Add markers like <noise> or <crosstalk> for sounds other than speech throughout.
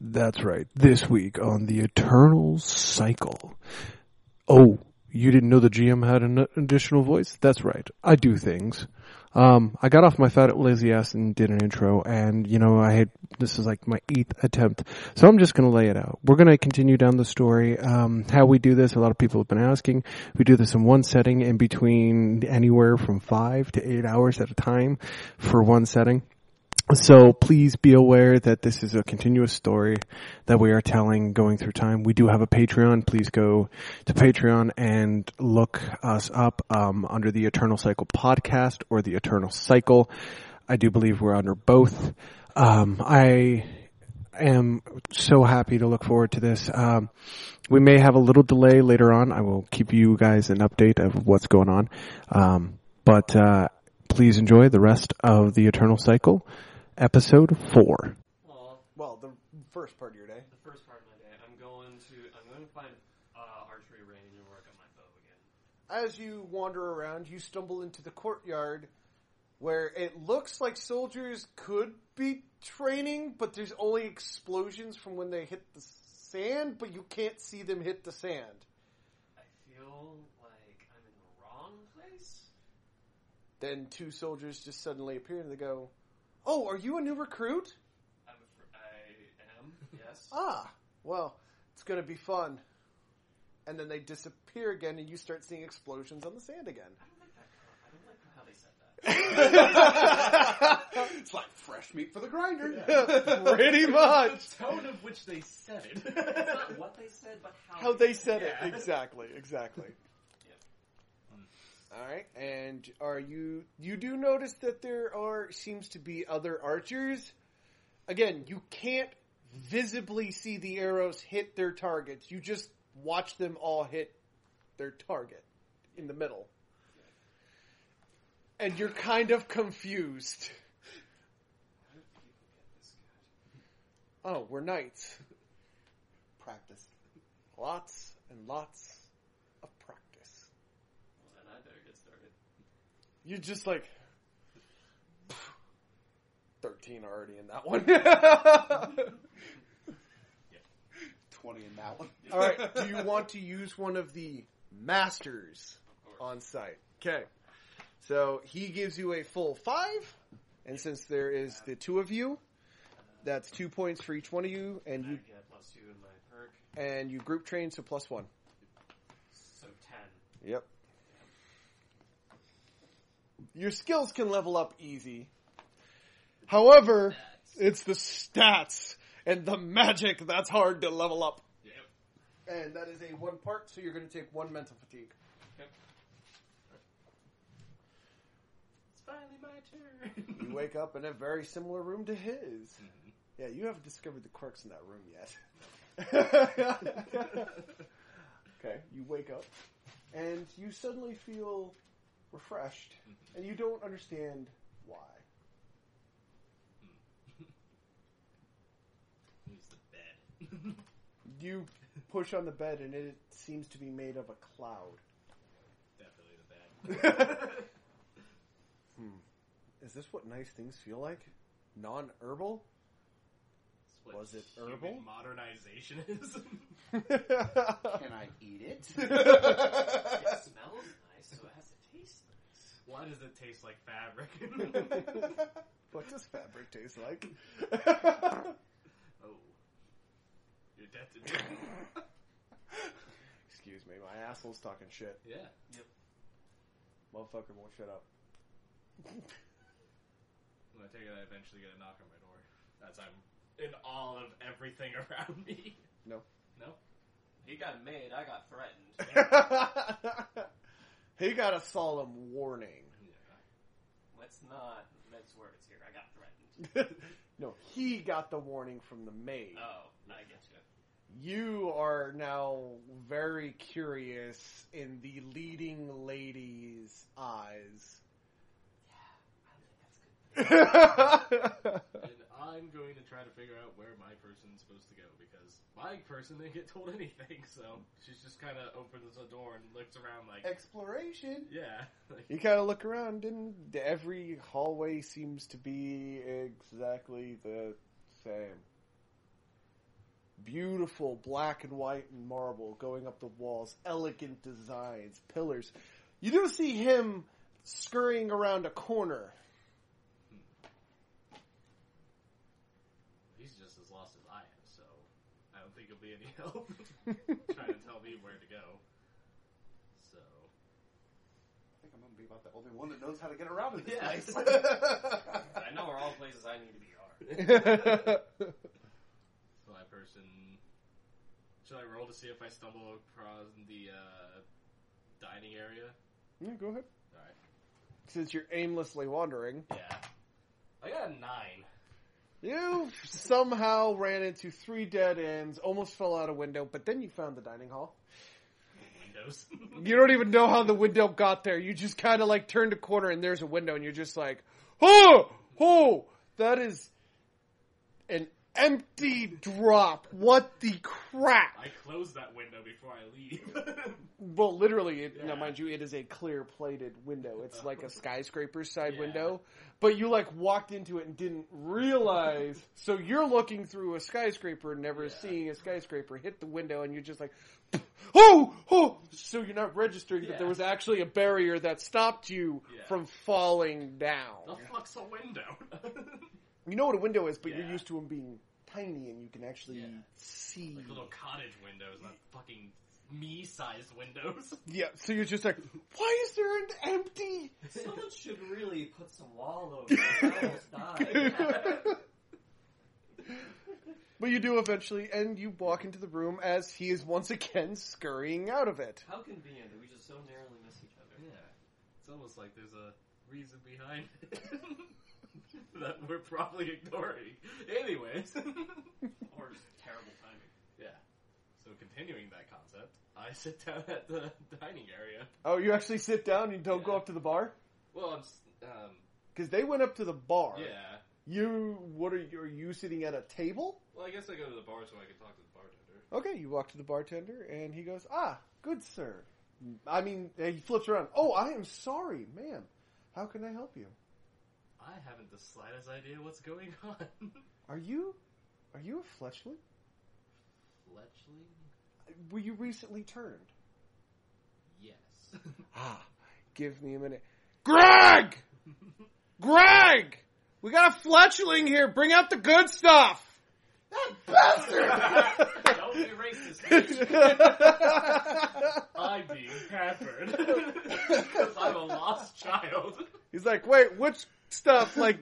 That's right. This week on the Eternal Cycle. Oh, you didn't know the GM had an additional voice? That's right. I do things. Um, I got off my fat lazy ass and did an intro, and you know, I had this is like my eighth attempt, so I'm just gonna lay it out. We're gonna continue down the story. Um, how we do this, a lot of people have been asking. We do this in one setting, in between anywhere from five to eight hours at a time for one setting. So please be aware that this is a continuous story that we are telling going through time. We do have a Patreon. Please go to Patreon and look us up um, under the Eternal Cycle podcast or the Eternal Cycle. I do believe we're under both. Um, I am so happy to look forward to this. Um, we may have a little delay later on. I will keep you guys an update of what's going on. Um, but uh, please enjoy the rest of the Eternal Cycle episode four. Well, Well, the first part of your day. the first part of my day, I'm going to I'm going to find uh, archery range and work on my bow again. As you wander around, you stumble into the courtyard where it looks like soldiers could be training, but there's only explosions from when they hit the sand, but you can't see them hit the sand. I feel like I'm in the wrong place. Then two soldiers just suddenly appear and they go, "Oh, are you a new recruit?" I'm afr- I am. <laughs> Yes. Ah, well, it's going to be fun. And then they disappear again, and you start seeing explosions on the sand again. I don't like that. co- I don't like how they said that. <laughs> it's like fresh meat for the grinder. Pretty <laughs> much. The Tone of which they said it. It's not what they said, but how, How they said Yeah. it. Exactly, exactly. All right, and are you? You do notice that there are seems to be other archers. Again, you can't visibly see the arrows hit their targets. You just watch them all hit their target in the middle, and you're kind of confused. Oh, we're knights. Practice. Lots and lots of practice. Well, then I better get started. You're just like <sighs> thirteen already in that one. <laughs> Twenty in that one. All right. Do you want to use one of the masters Of on site? Okay. So he gives you a full five, and since there is the two of you, that's two points for each one of you, and I you get plus two in my perk, and you group train, so plus one. so ten. Yep. Your skills can level up easy. However, it's the stats and the magic that's hard to level up. Yep. And that is a one part, so you're going to take one mental fatigue. Yep. It's finally my turn. <laughs> You wake up in a very similar room to his. Mm-hmm. Yeah, you haven't discovered the quirks in that room yet. <laughs> <laughs> okay, you wake up and you suddenly feel refreshed, mm-hmm. and you don't understand why. Hmm. <laughs> Use the bed. <laughs> You push on the bed, and it seems to be made of a cloud. Definitely the bed. <laughs> Hmm. Is this what nice things feel like? Non-herbal? Was it human herbal? Modernization is. Can I eat it? it smells nice, so it has to taste nice. Why does it taste like fabric? <laughs> <laughs> what does fabric taste like? oh. You're dead to me. <laughs> Excuse me, my asshole's talking shit. yeah. Yep. Motherfucker won't shut up. When I take it, I eventually get a knock on my door. As I'm in awe of everything around me. No. No? He got made, I got threatened. He got a solemn warning. Yeah. Let's not mince words here. I got threatened. <laughs> no, he got the warning from the maid. Oh, I get you. You are now very curious in the leading lady's eyes. Yeah, I think that's good. <laughs> I'm going to try to figure out where my person's supposed to go because my person didn't get told anything. So she's just kind of opens the door and looks around like, Exploration. yeah, like, <laughs> You kind of look around, and every hallway seems to be exactly the same. beautiful black and white and marble going up the walls, elegant designs, pillars. You do see him scurrying around a corner. He's just as lost as I am, so I don't think he'll be any <laughs> help <laughs> trying to tell me where to go. So I think I'm gonna be about the only one that knows how to get around in this Yeah. place. <laughs> I know where all places I need to be are. so my person. Should I roll to see if I stumble across the uh, dining area? Yeah, go ahead. All right. Since you're aimlessly wandering, Yeah. I got a nine. You somehow ran into three dead ends, almost fell out a window, but then you found the dining hall. Windows. <laughs> You don't even know how the window got there. You just kind of like turned a corner and there's a window and you're just like, oh, oh, that is empty drop. What the crap? I close that window before I leave. <laughs> Well, literally, it, now mind you, it is a clear plated window. It's like a <laughs> skyscraper side Yeah. window, but you like walked into it and didn't realize. <laughs> so you're looking through a skyscraper, never Yeah. seeing a skyscraper, hit the window, and you're just like, oh, oh. So you're not registering that there was actually a barrier that stopped you Yeah. from falling down. the fuck's a window? You know what a window is, but you're Yeah. used to them being tiny and you can actually Yeah. see. like little cottage windows, not fucking me-sized windows. <laughs> Yeah, so you're just like, why is there an empty Someone <laughs> should really put some wall over it. I almost died. <laughs> But you do eventually, and you walk into the room as he is once again scurrying out of it. How convenient that we just so narrowly miss each other. Yeah, it's almost like there's a reason behind it <laughs> that we're probably ignoring. Anyways, <laughs> Or just terrible timing. yeah. So continuing that concept, I sit down at the <laughs> dining area. Oh, you actually sit down and don't go Yeah. up to the bar? Well, I'm, s- um, Because they went up to the bar. yeah. You, what are you, are you sitting at a table? Well, I guess I go to the bar so I can talk to the bartender. Okay, you walk to the bartender, and he goes, ah, good sir. I mean, he flips around. Oh, I am sorry, ma'am. How can I help you? I haven't the slightest idea what's going <laughs> on. Are you, are you a fledgling? Fledgling? Were you recently turned? Yes. <laughs> Ah, give me a minute. Greg! <laughs> Greg! We got a fledgling here. Bring out the good stuff. That bastard! Don't be racist. I'm being pampered because I'm a lost child. He's like, wait, which stuff? Like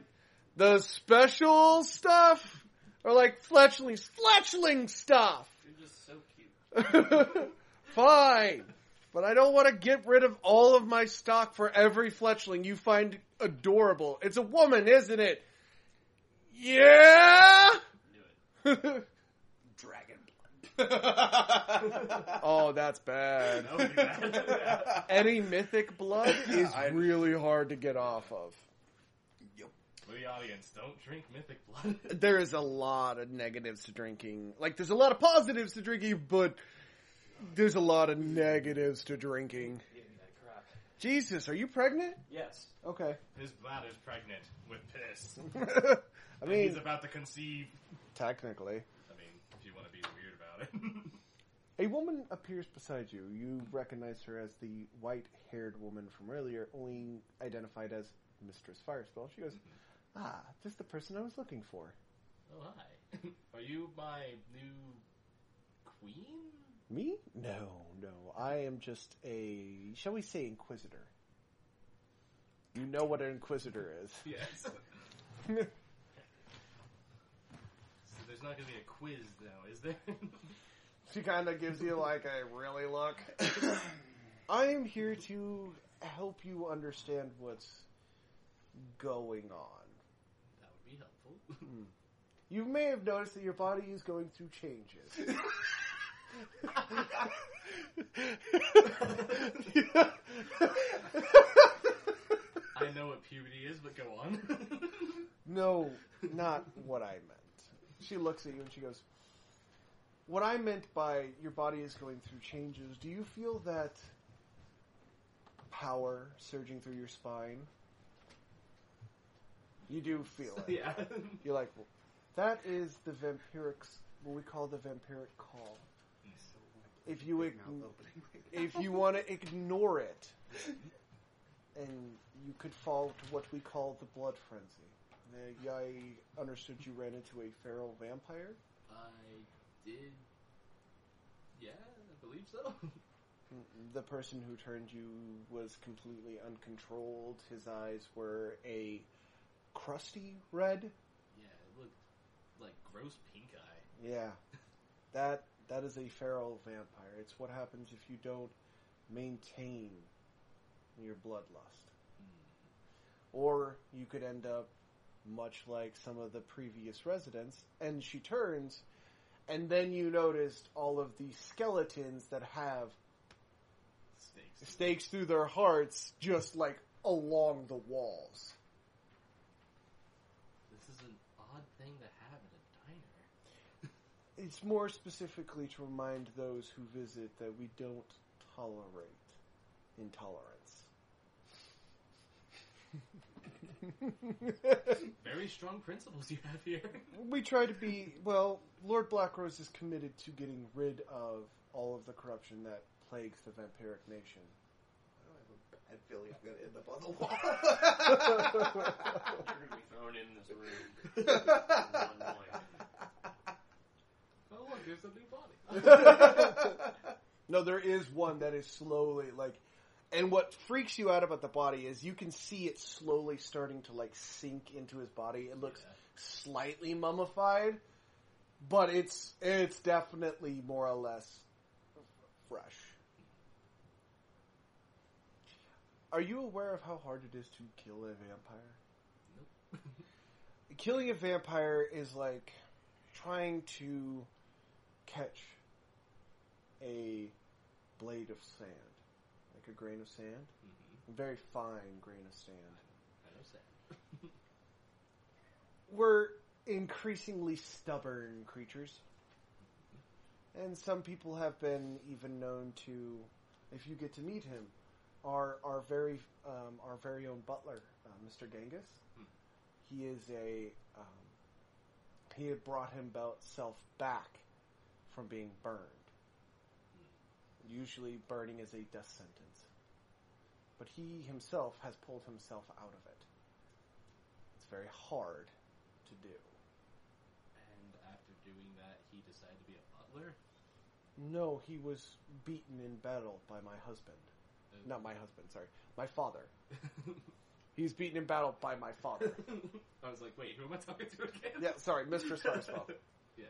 the special stuff, or like fledgling fledgling stuff? You're just so cute. <laughs> Fine, but I don't want to get rid of all of my stock for every fledgling you find adorable. It's a woman, isn't it? Yeah. <laughs> Dragon <laughs> blood. oh, that's bad. That bad. Any mythic blood is really hard to get off of. For the audience, don't drink mythic blood. <laughs> There is a lot of negatives to drinking. Like, there's a lot of positives to drinking, but there's a lot of negatives to drinking. Give me that crap. Jesus, are you pregnant? Yes. Okay. His bladder's pregnant with piss. <laughs> I mean, He's about to conceive. technically. I mean, if you want to be weird about it. <laughs> A woman appears beside you. You recognize her as the white-haired woman from earlier, only identified as Mistress Firespell. She goes, mm-hmm. "Ah, just the person I was looking for." oh, hi. <laughs> Are you my new queen? Me? No, no. I am just a, shall we say, inquisitor. You know what an inquisitor is. <laughs> Yes. <laughs> So there's not going to be a quiz now, is there? She kind of gives you like a really look. <coughs> I am here to help you understand what's going on. that would be helpful. You may have noticed that your body is going through changes. <laughs> I know what puberty is, but go on. no, not what I meant. She looks at you and she goes, What I meant by your body is going through changes, do you feel that power surging through your spine? You do feel it. yeah. <laughs> You're like, that is the vampiric what we call the vampiric call. If you ign- if you want to ignore it, and you could fall to what we call the blood frenzy. I understood you ran into a feral vampire. I did. Yeah, I believe so. <laughs> The person who turned you was completely uncontrolled. His eyes were a crusty red. yeah, it looked like gross pink eye. Yeah, <laughs> that that is a feral vampire. It's what happens if you don't maintain your bloodlust. Hmm. Or you could end up much like some of the previous residents, and she turns, and then you noticed all of the skeletons that have Stakes. stakes through their hearts just like along the walls. This is an odd thing to have at a diner. It's more specifically to remind those who visit that we don't tolerate intolerance. Very strong principles you have here. we try to be well. Lord Blackrose is committed to getting rid of all of the corruption that plagues the vampiric nation. I have a bad feeling I'm going to end up on the wall. <laughs> You're gonna be thrown in this room. <laughs> at one point. look, there's a new body. <laughs> no, there is one that is slowly like, and what freaks you out about the body is you can see it slowly starting to like sink into his body. It looks Yeah. slightly mummified, but it's it's definitely more or less fresh. Are you aware of how hard it is to kill a vampire? Nope. <laughs> Killing a vampire is like trying to catch a blade of sand, like a grain of sand, hmm a very fine grain of sand. I know Sam. <laughs> We're increasingly stubborn creatures. And some people have been even known to, if you get to meet him, our our very um, our very own butler, uh, Mr. Genghis. Hmm. He is a um, he had brought himself back from being burned. Usually, burning is a death sentence, but he himself has pulled himself out of it. It's very hard to do. And after doing that, he decided to be a butler. No, he was beaten in battle by my husband. Uh, Not my husband, sorry. My father. <laughs> He's beaten in battle by my father. <laughs> I was like, wait, who am I talking to again? yeah, sorry, Mr. Firespell. <laughs> yeah.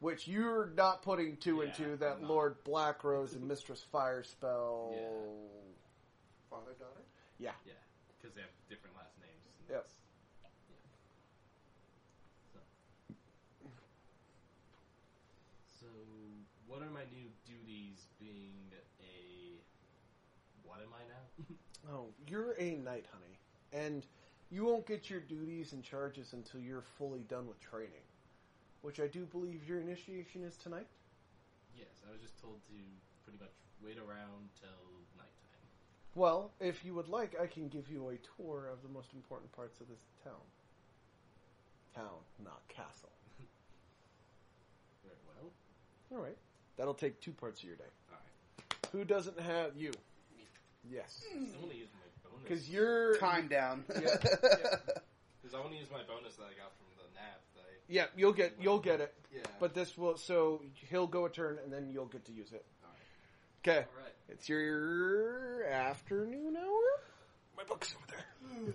Which you're not putting two and two that I'm not. Lord Blackrose and Mistress Firespell. Yeah. Father, daughter? Yeah, yeah, because they have different last names. Yes. Yep. that's- yeah. So. so, what are my new duties being a. What am I now? <laughs> Oh, you're a knight, honey. And you won't get your duties and charges until you're fully done with training. Which I do believe your initiation is tonight. yes, I was just told to pretty much wait around till nighttime. Well, if you would like, I can give you a tour of the most important parts of this town. Town, not castle. <laughs> Very well. All right. That'll take two parts of your day. Alright. Who doesn't have you? Yes. I want to use my bonus. Because you're. Time down. Yeah. <laughs> Because I want to use my bonus that I got from the nap. That I, Yeah, you'll get you'll get it. yeah. But this will so he'll go a turn and then you'll get to use it. Alright. Okay. Alright. It's your afternoon hour. My book's over there. <sighs>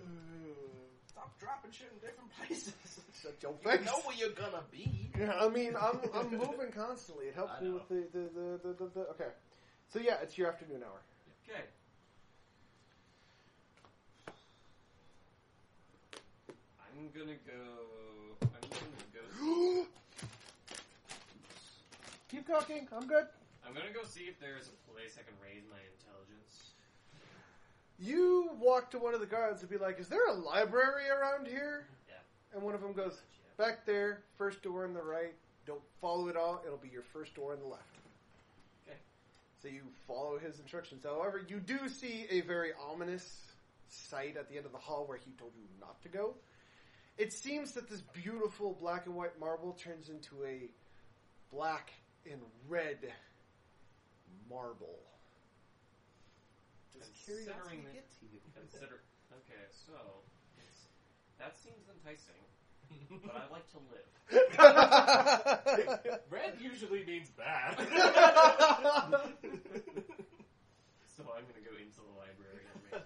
Stop dropping shit in different places. <laughs> Shut your you face. know where you're gonna be. Yeah, I mean, I'm I'm moving constantly. It helps I me know. with the the, the, the, the, the okay. So yeah, it's your afternoon hour. Okay. I'm gonna go. I'm gonna go. Keep talking. I'm good. I'm gonna go see if there's a place I can raise my intelligence. You walk to one of the guards and be like, "Is there a library around here?" Yeah. And one of them goes, "Back there, first door on the right. Don't follow it all. It'll be your first door on the left." Okay. So you follow his instructions. However, you do see a very ominous sight at the end of the hall where he told you not to go. It seems that this beautiful black and white marble turns into a black and red marble. Does curiosity Considering get to you? <laughs> Consider. Okay, so that seems enticing, but I like to live. <laughs> Red usually means bad. <laughs> So I'm gonna go into the library and make.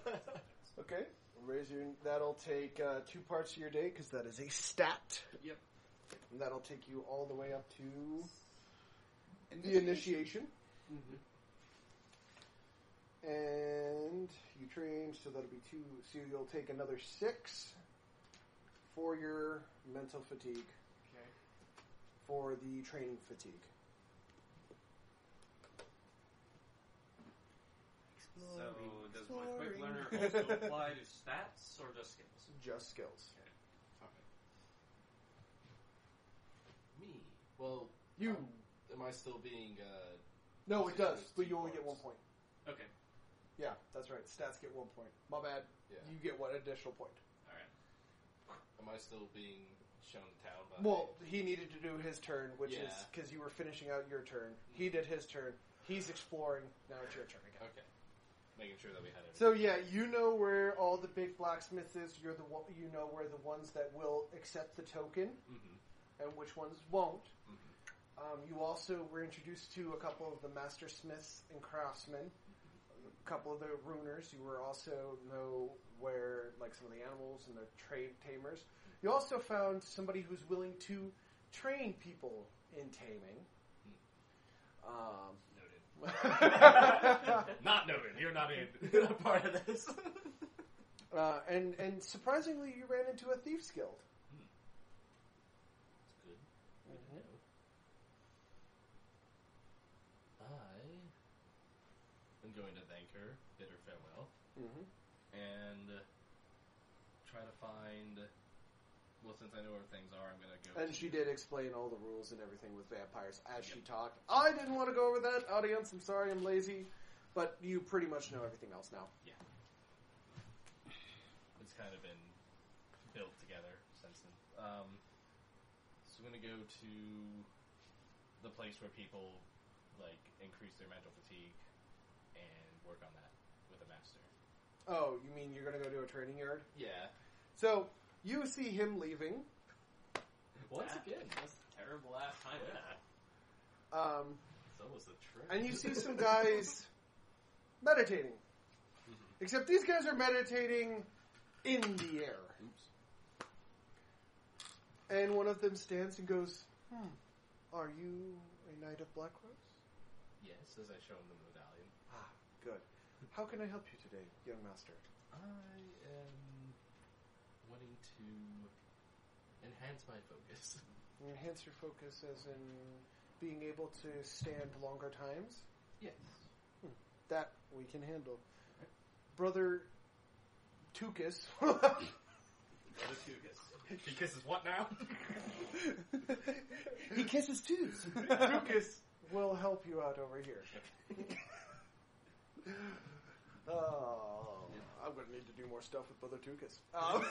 okay, raise your. That'll take uh, two parts of your day because that is a stat. Yep. And that'll take you all the way up to the initiation. And you train, so that'll be two. So you'll take another six for your mental fatigue, Okay. for the training fatigue. So does my quick learner <laughs> also apply to stats or just skills? Just skills. Okay. Me. Well, You. um, am I still being? Uh, No, it does, but you only get one point. Okay. Yeah, that's right. Stats get one point. My bad. Yeah. You get one additional point. All right. Am I still being shown the town? By Well, he needed to do his turn, which is Yeah. because you were finishing out your turn. He did his turn. He's exploring. Now it's your turn again. Okay. Making sure that we had it. So yeah, you know where all the big blacksmiths is. You're the one, you know where the ones that will accept the token hmm and which ones won't. hmm Um, you also were introduced to a couple of the master smiths and craftsmen, a couple of the runers. You were also know where like some of the animals and the trade tamers. You also found somebody who's willing to train people in taming. Um, Noted. <laughs> Not noted. You're not in <laughs> a part of this. <laughs> uh, and and surprisingly, you ran into a thieves guild. Good. Good to know. I am going to thank her, bid her farewell, Mm-hmm. and try to find. Well, since I know where things are, I'm going to go. And she did explain all the rules and everything with vampires as she talked. I didn't want to go over that, audience. I'm sorry, I'm lazy. But you pretty much know everything else now. Yeah, it's kind of been built together since then. Um, so I'm going to go to the place where people like increase their mental fatigue and work on that with a master. Oh, you mean you're going to go to a training yard? Yeah. So you see him leaving. Once That- again, That's a terrible last time for that. Um, it's almost a trick. and you see some guys meditating. Except these guys are meditating in the air. Oops. And one of them stands and goes, Hmm, are you a Knight of Black Rose? Yes, as I show him the medallion. Ah, good. How can I help you today, young master? I am wanting to enhance my focus. <laughs> Enhance your focus as in being able to stand longer times? Yes. Hmm. That we can handle. Brother Tukas. Brother Tukas. He kisses what now? <laughs> he kisses twos. Tukas will help you out over here. Oh, <laughs> I'm going to need to do more stuff with Brother Tukas. Um,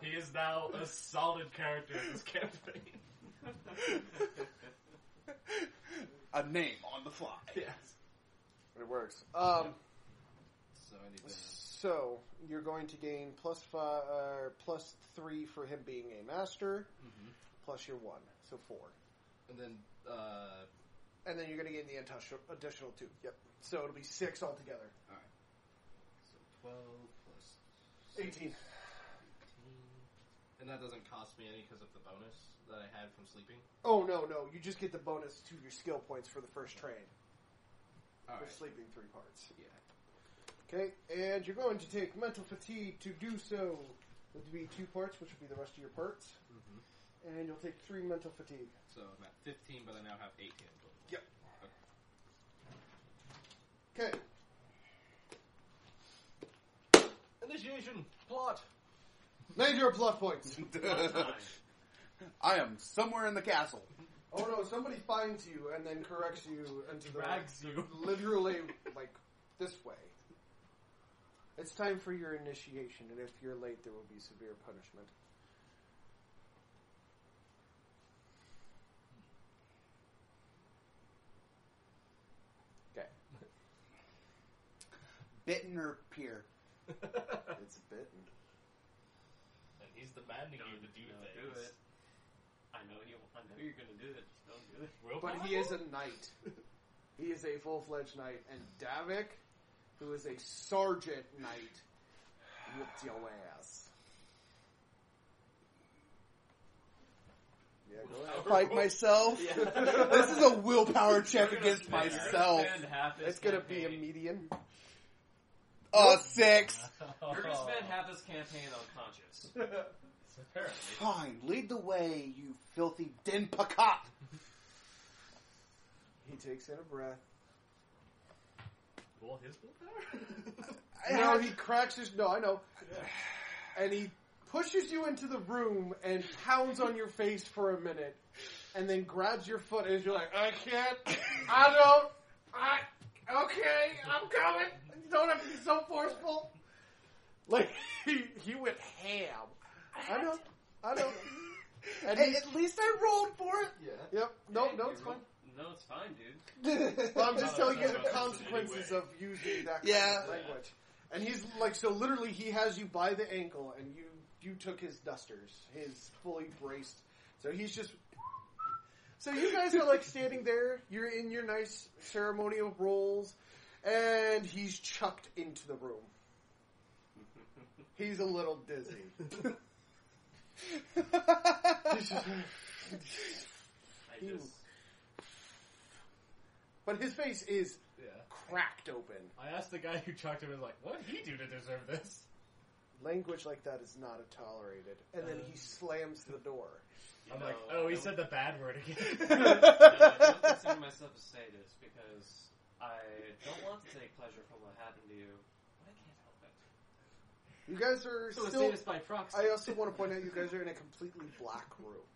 <laughs> he is now a solid character in this campaign. A name on the fly. yes. it works. Um, So I need to. so you're going to gain plus five, uh, plus three for him being a master, Mhm. plus your one, so four, And then, uh, and then you're going to gain the additional- additional two. Yep. So it'll be six altogether. so 12 plus 18. 18. And that doesn't cost me any because of the bonus that I had from sleeping. Oh no, no! You just get the bonus to your skill points for the first train. Alright. With sleeping three parts. Yeah. Okay, and you're going to take mental fatigue to do so. It would be two parts, which would be the rest of your parts, Mm-hmm. and you'll take three mental fatigue. So I'm at 15, but I now have 18 in total. Yep. Okay. Initiation. Plot. Major plot points. <laughs> I am somewhere in the castle. Oh no, somebody finds you and then corrects you into the Drags you. literally like this way. It's time for your initiation, and if you're late, there will be severe punishment. Okay. Bitten or pier? <laughs> It's bitten. and he's demanding you to do No, things. do it. I know you. I know you're gonna do it. Just don't do it. Willpower? But he is a knight. he is a full fledged knight. And Davik, who is a sergeant knight, whooped your ass. Yeah, go ahead. <laughs> Fight myself. <laughs> this is a willpower check You're gonna against spend- myself. spend half this It's gonna be a campaign- median. Oh, six. You're gonna spend half this campaign unconscious. <laughs> Apparently. Fine, lead the way, you filthy din pakat. He takes in a breath. Well, his willpower? <laughs> No, he cracks his. No, I know. <sighs> And he pushes you into the room and pounds on your face for a minute, and then grabs your foot and you're like, I can't. I don't. I. Okay, I'm coming. You don't have to be so forceful. Like <laughs> he he went ham. I know. I know. And Hey, he, at least I rolled for it. Yeah. Yep. No, Hey, no, you it's roll- fine. No, it's fine, dude. <laughs> Well, I'm just No, <laughs> telling you that's the not consequences anyway. of using that kind Yeah. of language. And he's like, so literally, he has you by the ankle, and you you took his dusters, his fully braced. So he's just. So you guys are like standing there. You're in your nice ceremonial roles, and he's chucked into the room. He's a little dizzy. Just- but his face is yeah. cracked open. I asked the guy who chucked him, I was like, what did he do to deserve this? Language like that is not tolerated. And then he slams the door. You I'm know, like, oh, he said the bad word again. no, <laughs> I don't consider myself a sadist because I don't want to take pleasure from what happened to you, but I can't help it. You guys are So still. sadist by proxy. I also want to point out you guys are in a completely black room.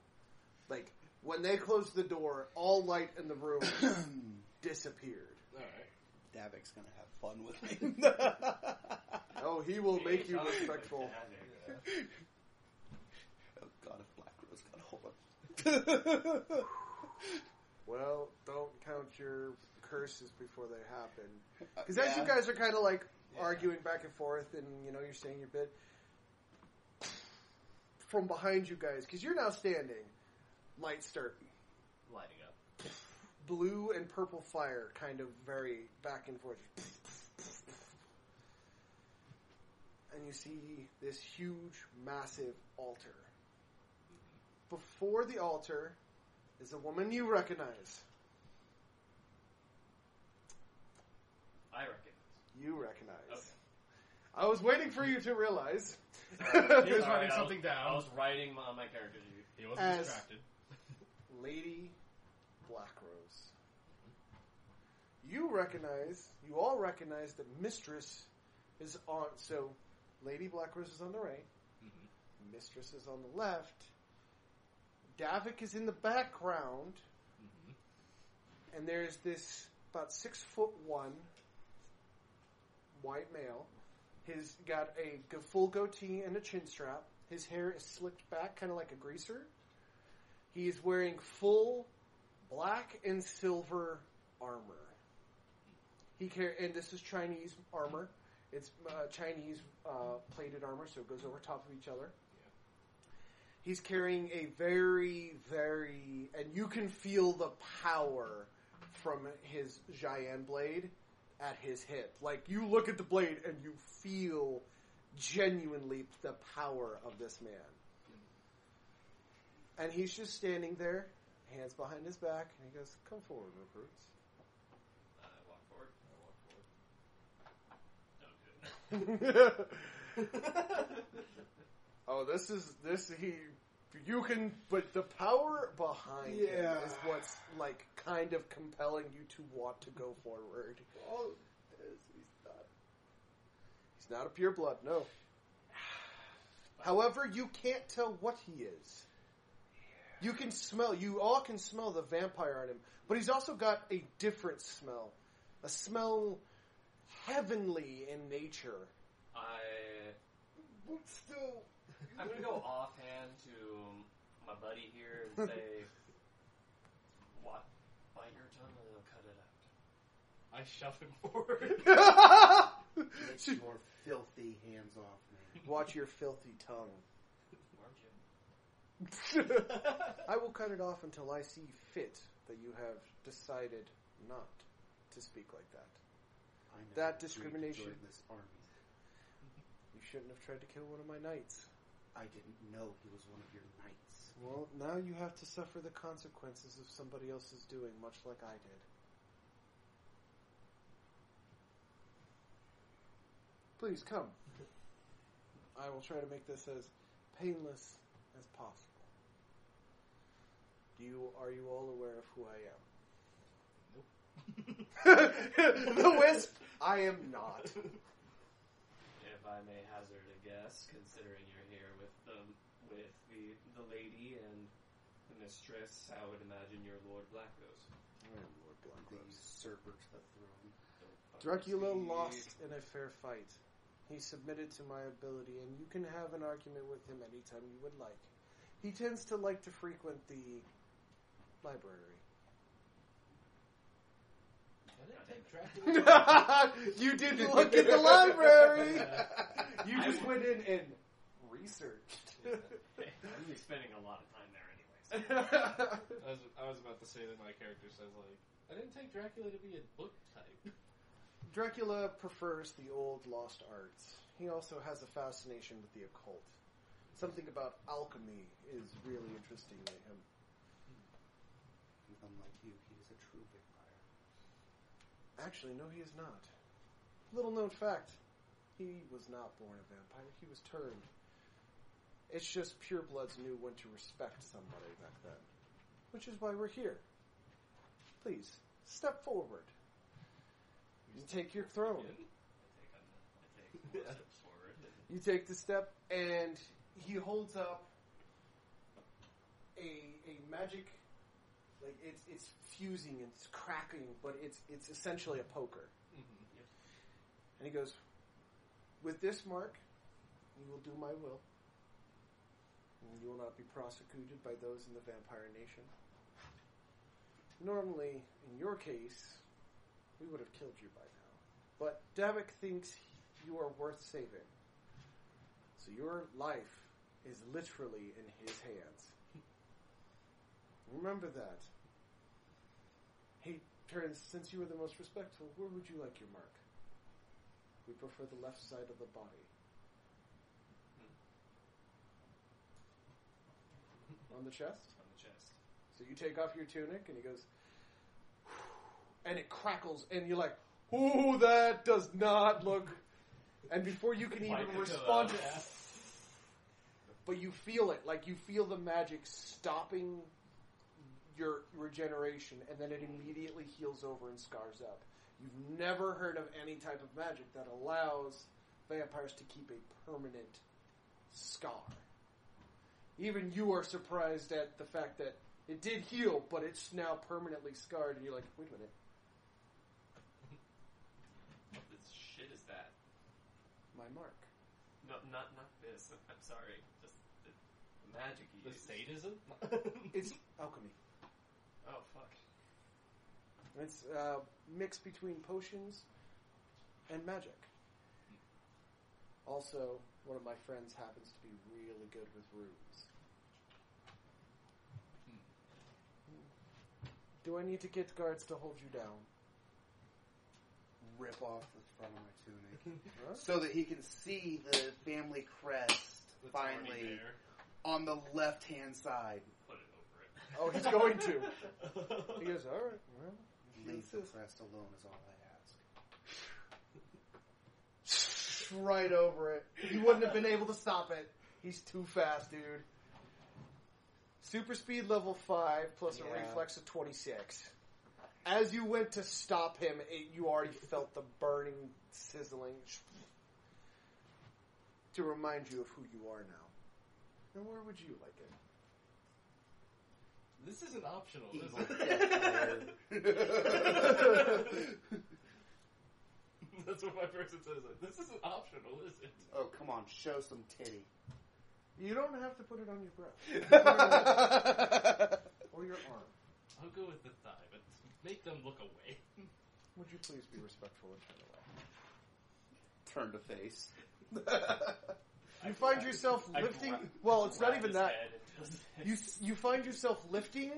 Like when they closed the door, all light in the room <clears throat> disappeared. Alright. Davik's gonna have fun with me. <laughs> Oh, he will make you respectful. <laughs> Oh god, if Black Rose got hold of <laughs> Well, don't count your curses before they happen. Uh, because as you guys are kind of like arguing back and forth, and you know you're saying your bit from behind you guys, because you're now standing, lights start Lighting up. blue and purple fire kind of very back and forth. And you see this huge, massive altar. Mm-hmm. Before the altar is a woman you recognize. I reckon. You recognize. Okay. I was waiting for you to realize. <laughs> He was Sorry, writing I was- something down. I was writing on my character sheet. He wasn't As- distracted. Lady Blackrose. You recognize, you all recognize that Mistress is on. So, Lady Blackrose is on the right. Mhm. Mistress is on the left. Davik is in the background, Mhm. and there's this about six foot one white male. He's got a full goatee and a chin strap. His hair is slicked back, kind of like a greaser. He is wearing full black and silver armor. He car- and this is Chinese armor. It's uh, Chinese uh, plated armor, so it goes over top of each other. He's carrying a very, very, and you can feel the power from his Giant blade at his hip. Like you look at the blade and you feel genuinely the power of this man. And he's just standing there, hands behind his back, and he goes, "Come forward, recruits." I uh, walk forward. I walk forward. <laughs> <laughs> oh, this is this he. You can, but the power behind him is what's like kind of compelling you to want to go forward. Oh, he's not. He's not a pure blood, no. However, you can't tell what he is. You can smell, you all can smell the vampire on him, but he's also got a different smell. A smell heavenly in nature. I But still, I'm gonna go offhand to my buddy here and <laughs> say, "What? Bite your tongue and I'll cut it out." I shove him <laughs> forward. Get your filthy hands off me. Watch your filthy tongue. Margin. I will cut it off until I see fit that you have decided not to speak like that. I never That agreed to discrimination- join this army. You shouldn't have tried to kill one of my knights. I didn't know he was one of your knights. Well, now you have to suffer the consequences of somebody else's doing, much like I did. Please come. I will try to make this as painless as possible. Do you are you all aware of who I am? <laughs> the wisp. I am not. If I may hazard a guess, considering you're here with the the the lady and the mistress, I would imagine your you're Lord Blackrose. The usurper to the throne. Dracula speak. lost in a fair fight. He submitted to my ability, and you can have an argument with him anytime you would like. He tends to like to frequent the library. I didn't take Dracula. <laughs> you didn't look at the library! <laughs> You just went in and researched. I'm be spending a lot of time there anyways. <laughs> I was, I was about to say that my character says like, I didn't take Dracula to be a book type. Dracula prefers the old lost arts. He also has a fascination with the occult. Something about alchemy is really interesting to him. Unlike you, he is a true vampire. Actually, no, he is not. Little known fact he was not born a vampire, he was turned. It's just purebloods knew when to respect somebody back then. Which is why we're here. Please, step forward. You take your throne. I take, I take four <laughs> steps forward. You take the step, and he holds up a a magic, like it's it's fusing, it's cracking, but it's it's essentially a poker. Mm-hmm. And he goes, "With this mark, you will do my will, and you will not be prosecuted by those in the vampire nation. Normally, in your case, we would have killed you by now, but Davik thinks you are worth saving." So your life is literally in his hands. Remember that. He turns, since you are the most respectful, where would you like your mark? We prefer the left side of the body. On the chest? On the chest. So you take off your tunic, and he goes, and it crackles, and you're like, "Ooh, that does not look." And before you can even respond, to but you feel it, like you feel the magic stopping your regeneration, and then it immediately heals over and scars up. You've never heard of any type of magic that allows vampires to keep a permanent scar. Even you are surprised at the fact that it did heal, but it's now permanently scarred, and you're like, wait a minute, What the shit is that? my mark. No, not not this. <laughs> I'm sorry. Just the, the magic you The use. sadism? <laughs> It's alchemy. Oh fuck. It's uh, mixed between potions and magic. Also, one of my friends happens to be really good with runes. Hmm. Do I need to get guards to hold you down? Rip off the front of my tunic. <laughs> Huh? so that he can see the family crest That's already finally there. on the left hand side. Put it over it. Oh, he's going to. <laughs> He goes, all right, well, Leave the this. crest alone is all I right over it. He wouldn't have been able to stop it. He's too fast, dude. Super speed level 5 plus a reflex of 26. As you went to stop him, it, you already felt the burning, sizzling. To remind you of who you are now. And where would you like it? This isn't optional, is it? <laughs> <laughs> Death <laughs> That's what my person says. Like, this isn't optional, is it? oh, come on, show some titty. You don't have to put it on your breast. <laughs> or your arm. I'll go with the thigh, but make them look away. <laughs> Would you please be respectful and turn away? turn to face. You find yourself I lifting. grab- Well, it's not grab even his that. head and just- You s- you find yourself lifting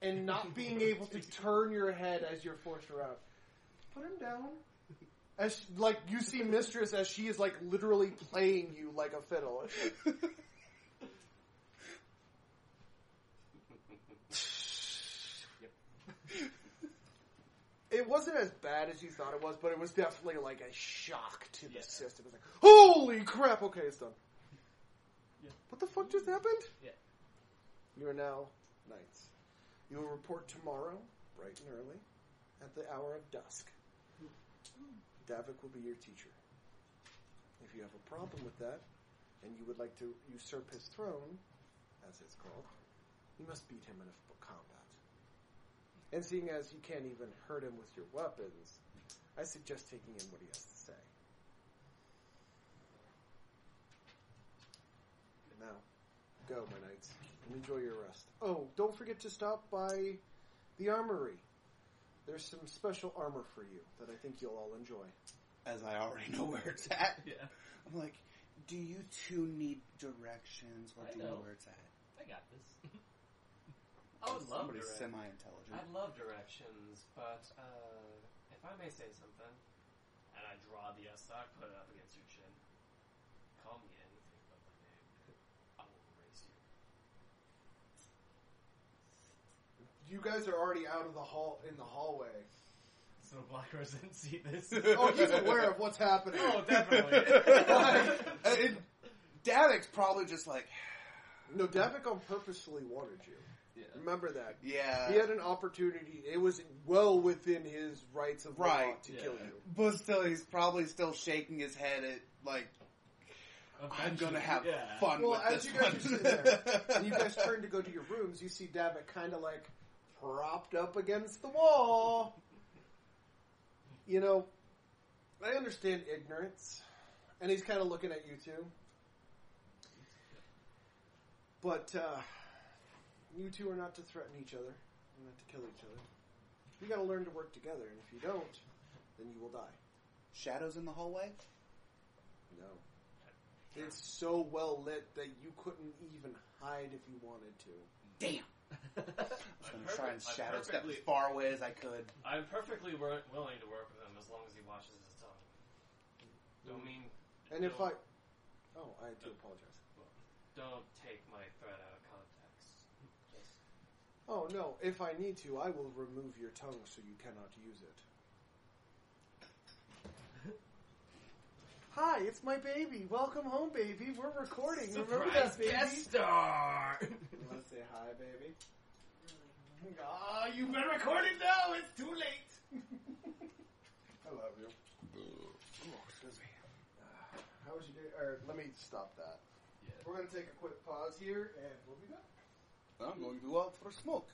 and not being able to turn your head as you're forced around. Put him down. As like you see Mistress as she is like literally playing you like a fiddle. <laughs> It wasn't as bad as you thought it was, but it was definitely like a shock to the Yeah. system. It was like, holy crap! Okay, it's done. Yeah. What the fuck just happened? Yeah. You are now knights. You will report tomorrow, bright and early, at the hour of dusk. Hmm. Davik will be your teacher. If you have a problem with that, and you would like to usurp his throne, as it's called, you must beat him in a combat. And seeing as you can't even hurt him with your weapons, I suggest taking in what he has to say. Now, go, my knights, and enjoy your rest. Oh, don't forget to stop by the armory. There's some special armor for you that I think you'll all enjoy. As I already <laughs> know where it's at. yeah, I'm like, do you two need directions? Or I do you know know. where it's at? I got this. <laughs> I would love Somebody direct- semi-intelligent. I love directions, but uh, if I may say something, and I draw the S stock, put it up against your chin. Call me anything but my name. I will erase you. You guys are already out of the hall in the hallway. So Blackrose <laughs> didn't see this. Oh, he's aware of what's happening. Oh, definitely. <laughs> It- Davik's probably just like, No, Davik on purposely wanted you. yeah. Remember that. yeah. He had an opportunity. It was well within his rights of Right, to yeah. kill you. But still, he's probably still shaking his head at, like, I'm gonna have yeah. fun Well, with as you guys one. are sitting there, and you guys <laughs> turn to go to your rooms, you see Davik kind of like propped up against the wall. You know, I understand ignorance, and he's kind of looking at you too. But uh, you two are not to threaten each other, not to kill each other. You got to learn to work together, and if you don't, then you will die. Shadows in the hallway? No. It's so well lit that you couldn't even hide if you wanted to. Damn. I was I'm gonna try and I'm shadow step as perfectly- far away as I could. I'm perfectly wor- willing to work with him as long as he watches his tongue. Don't mean. And if I. don't- Oh, I do apologize. Don't take my threat out of context. Just Oh, no. If I need to, I will remove your tongue so you cannot use it. Hi, it's my baby. Welcome home, baby. We're recording. Remember that, baby? star. You want to say hi, baby? Ah, you've been recording now. It's too late. I love you. Excuse me. How was your day? Or let me stop that. Yeah. We're gonna take a quick pause here, and we'll be back. I'm going to go out for a smoke.